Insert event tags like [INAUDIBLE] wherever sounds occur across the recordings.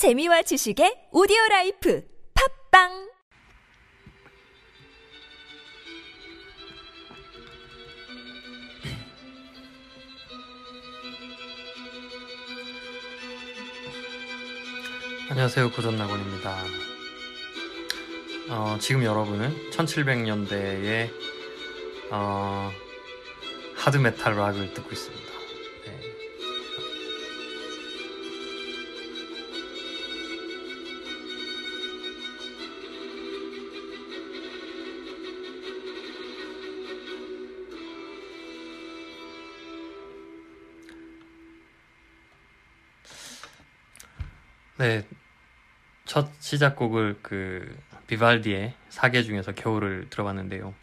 재미와 지식의 오디오 라이프 팟빵! 안녕하세요 고전나곤입니다. 어, 지금 여러분은 1700년대의 어, 하드메탈 락을 듣고 있습니다 네, 첫 시작곡을 그 비발디의 사계 중에서 겨울을 들어봤는데요.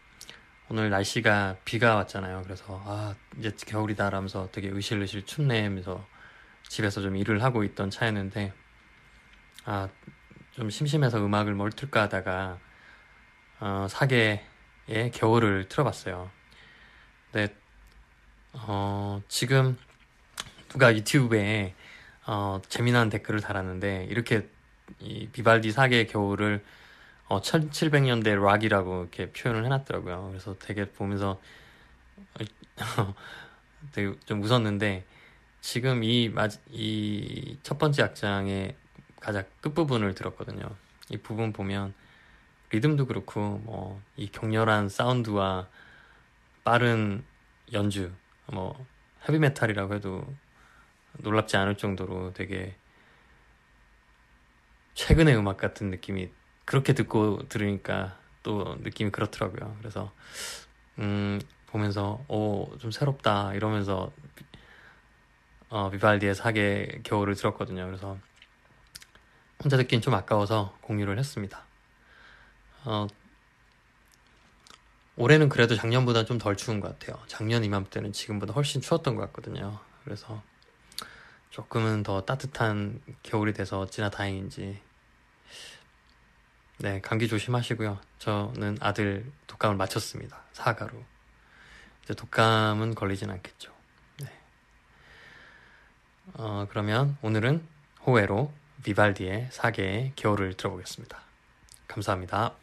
오늘 날씨가 비가 왔잖아요. 그래서 아 이제 겨울이다 라면서 되게 으실으실 춥네 하면서 집에서 좀 일을 하고 있던 차였는데 아 좀 심심해서 음악을 뭘 틀까 하다가 어, 사계의 겨울을 틀어봤어요. 근데 어, 지금 누가 유튜브에 어, 재미난 댓글을 달았는데 이렇게 이 비발디 사계의 겨울을 어, 1700년대 락이라고 이렇게 표현을 해놨더라고요. 그래서 되게 보면서 [LAUGHS] 되게 좀 웃었는데 지금 이이첫 번째 악장의 가장 끝부분을 들었거든요. 이 부분 보면 리듬도 그렇고 뭐 이 격렬한 사운드와 빠른 연주 뭐 헤비메탈이라고 해도 놀랍지 않을 정도로 되게 최근의 음악 같은 느낌이 그렇게 듣고 들으니까 또 느낌이 그렇더라고요. 그래서 음 보면서 오 좀 새롭다 이러면서 어, 비발디의 사계 겨울을 들었거든요. 그래서 혼자 듣긴 좀 아까워서 공유를 했습니다. 어, 올해는 그래도 작년보다 좀 덜 추운 것 같아요. 작년 이맘때는 지금보다 훨씬 추웠던 것 같거든요. 그래서 조금은 더 따뜻한 겨울이 돼서 어찌나 다행인지. 네, 감기 조심하시고요. 저는 아들 독감을 맞췄습니다. 사과로. 이제 독감은 걸리진 않겠죠. 네. 어, 그러면 오늘은 호외로 비발디의 사계의 겨울을 들어보겠습니다. 감사합니다.